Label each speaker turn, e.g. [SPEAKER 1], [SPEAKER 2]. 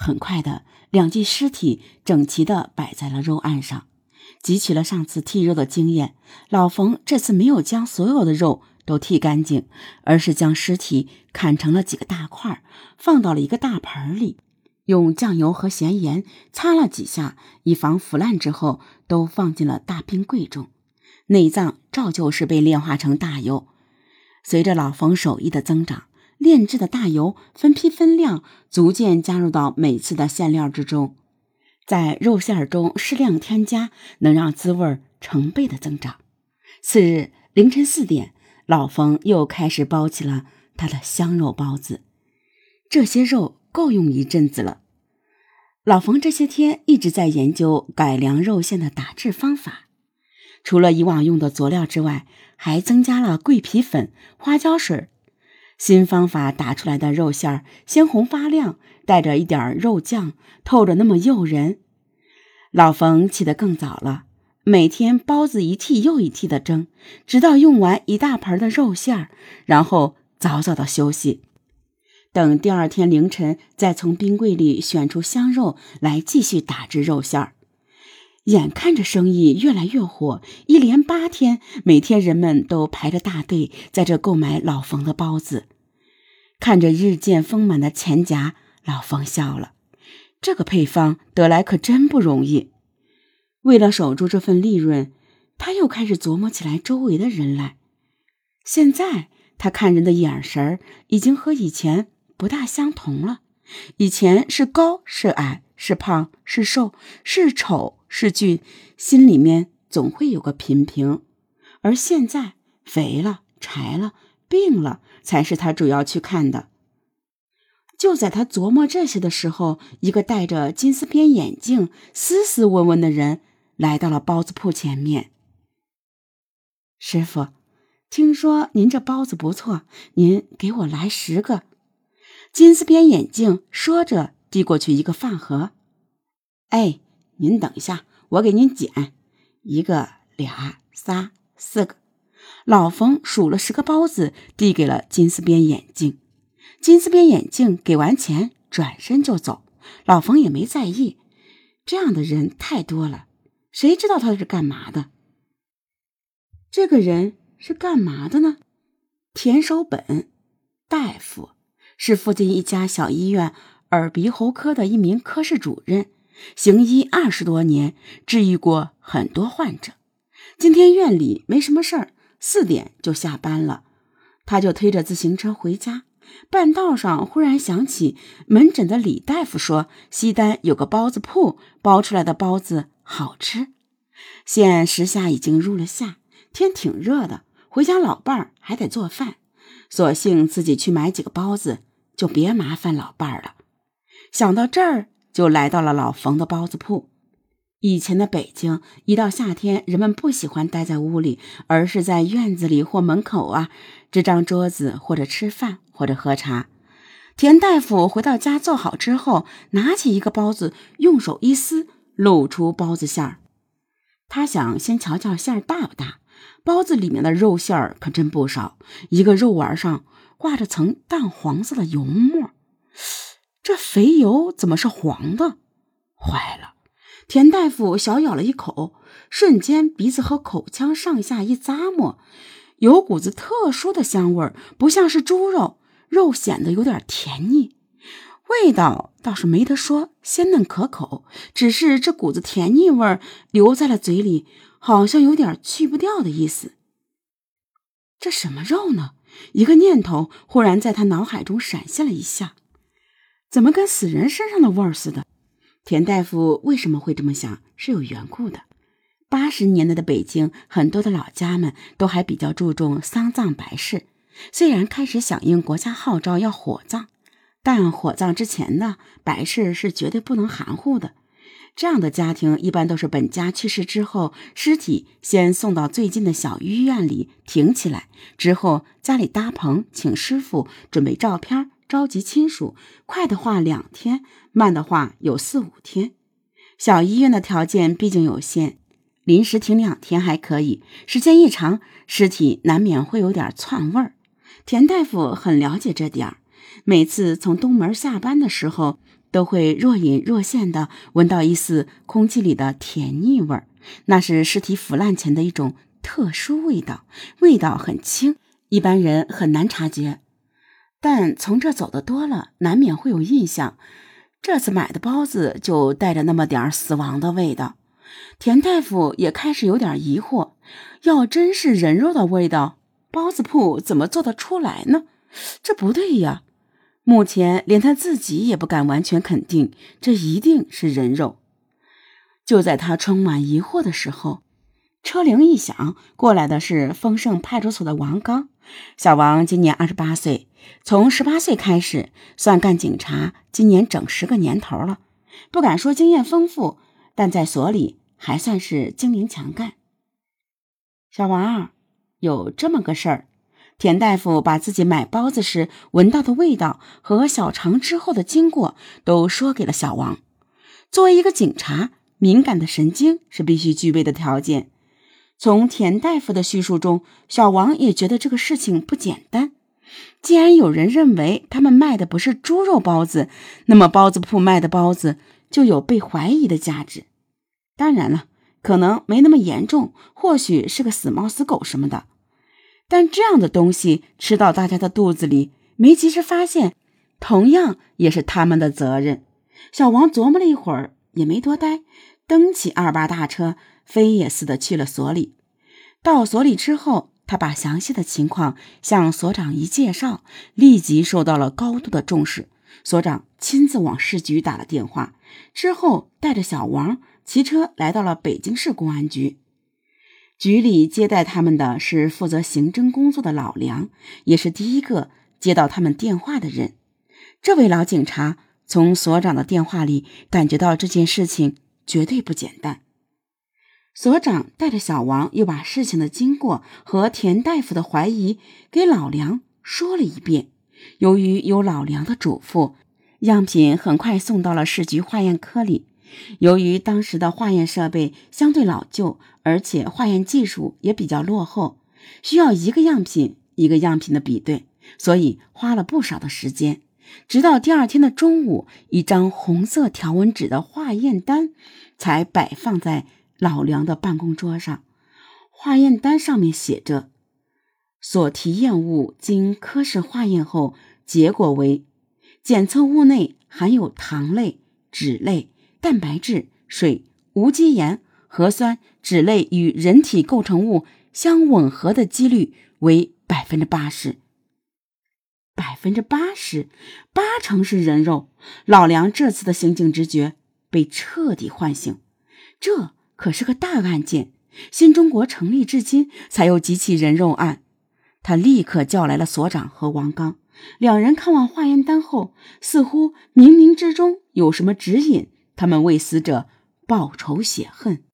[SPEAKER 1] 很快的，两具尸体整齐的摆在了肉案上。汲取了上次剔肉的经验，老冯这次没有将所有的肉都剔干净，而是将尸体砍成了几个大块，放到了一个大盆里，用酱油和咸盐擦了几下，以防腐烂之后，都放进了大冰柜中。内脏照旧是被炼化成大油。随着老冯手艺的增长，炼制的大油分批分量逐渐加入到每次的馅料之中。在肉馅中适量添加，能让滋味成倍的增长。次日凌晨四点，老冯又开始包起了他的香肉包子。这些肉够用一阵子了。老冯这些天一直在研究改良肉馅的打制方法，除了以往用的佐料之外，还增加了桂皮粉、花椒水。新方法打出来的肉馅儿鲜红发亮，带着一点肉酱，透着那么诱人。老冯起得更早了，每天包子一屉又一屉的蒸，直到用完一大盆的肉馅儿，然后早早的休息，等第二天凌晨再从冰柜里选出香肉来继续打制肉馅儿。眼看着生意越来越火，一连八天，每天人们都排着大队在这购买老冯的包子。看着日渐丰满的钱夹，老冯笑了。这个配方得来可真不容易。为了守住这份利润，他又开始琢磨起来周围的人来。现在他看人的眼神儿已经和以前不大相同了。以前是高是矮，是胖是瘦，是丑。是俊，心里面总会有个品评，而现在肥了、柴了、病了，才是他主要去看的。就在他琢磨这些的时候，一个戴着金丝边眼镜、斯斯文文的人来到了包子铺前面。师傅，听说您这包子不错，您给我来十个。金丝边眼镜说着，递过去一个饭盒。哎。您等一下，我给您捡一个、俩、仨、四个。老冯数了十个包子，递给了金丝边眼镜。金丝边眼镜给完钱，转身就走。老冯也没在意，这样的人太多了，谁知道他是干嘛的？这个人是干嘛的呢？田守本，大夫，是附近一家小医院耳鼻喉科的一名科室主任。行医二十多年，治愈过很多患者。今天院里没什么事儿，四点就下班了，他就推着自行车回家。半道上忽然想起门诊的李大夫说，西单有个包子铺，包出来的包子好吃。现时下已经入了夏，天挺热的，回家老伴儿还得做饭，索性自己去买几个包子，就别麻烦老伴儿了。想到这儿。就来到了老冯的包子铺。以前的北京，一到夏天，人们不喜欢待在屋里，而是在院子里或门口啊支张桌子，或者吃饭，或者喝茶。田大夫回到家做好之后，拿起一个包子，用手一撕，露出包子馅儿。他想先瞧瞧馅儿大不大。包子里面的肉馅儿可真不少，一个肉丸上挂着层淡黄色的油沫。这肥油怎么是黄的？坏了！田大夫小咬了一口，瞬间鼻子和口腔上下一咂摸，有股子特殊的香味儿，不像是猪肉，肉显得有点甜腻，味道倒是没得说，鲜嫩可口。只是这股子甜腻味儿留在了嘴里，好像有点去不掉的意思。这什么肉呢？一个念头忽然在他脑海中闪现了一下。怎么跟死人身上的味儿似的？田大夫为什么会这么想？是有缘故的。八十年代的北京，很多的老家们都还比较注重丧葬白事。虽然开始响应国家号召要火葬，但火葬之前呢，白事是绝对不能含糊的。这样的家庭一般都是本家去世之后，尸体先送到最近的小医院里停起来，之后家里搭棚，请师傅准备照片。召集亲属，快的话两天，慢的话有四五天。小医院的条件毕竟有限，临时停两天还可以，时间一长，尸体难免会有点窜味儿。田大夫很了解这点儿，每次从东门下班的时候，都会若隐若现地闻到一丝空气里的甜腻味儿，那是尸体腐烂前的一种特殊味道，味道很轻，一般人很难察觉。但从这走的多了，难免会有印象。这次买的包子就带着那么点儿死亡的味道。田大夫也开始有点疑惑：要真是人肉的味道，包子铺怎么做得出来呢？这不对呀！目前连他自己也不敢完全肯定，这一定是人肉。就在他充满疑惑的时候，车铃一响，过来的是丰盛派出所的王刚。小王今年二十八岁，从十八岁开始算干警察，今年整十个年头了。不敢说经验丰富，但在所里还算是精明强干。小王，有这么个事儿。田大夫把自己买包子时闻到的味道和小肠之后的经过都说给了小王。作为一个警察，敏感的神经是必须具备的条件。从田大夫的叙述中，小王也觉得这个事情不简单。既然有人认为他们卖的不是猪肉包子，那么包子铺卖的包子就有被怀疑的价值。当然了，可能没那么严重，或许是个死猫死狗什么的。但这样的东西吃到大家的肚子里，没及时发现，同样也是他们的责任。小王琢磨了一会儿，也没多待，蹬起二八大车。飞也似的去了所里。到所里之后，他把详细的情况向所长一介绍，立即受到了高度的重视。所长亲自往市局打了电话，之后带着小王骑车来到了北京市公安局。局里接待他们的是负责刑侦工作的老梁，也是第一个接到他们电话的人。这位老警察从所长的电话里感觉到这件事情绝对不简单。所长带着小王，又把事情的经过和田大夫的怀疑给老梁说了一遍。由于有老梁的嘱咐，样品很快送到了市局化验科里。由于当时的化验设备相对老旧，而且化验技术也比较落后，需要一个样品一个样品的比对，所以花了不少的时间。直到第二天的中午，一张红色条纹纸的化验单才摆放在。老梁的办公桌上，化验单上面写着：“所提验物经科室化验后，结果为检测物内含有糖类、脂类、蛋白质、水、无机盐、核酸、脂类与人体构成物相吻合的几率为百分之八十。百分之八十，八成是人肉。”老梁这次的刑警直觉被彻底唤醒，这。可是个大案件，新中国成立至今才有几起人肉案。他立刻叫来了所长和王刚，两人看完化验单后，似乎冥冥之中有什么指引他们为死者报仇雪恨。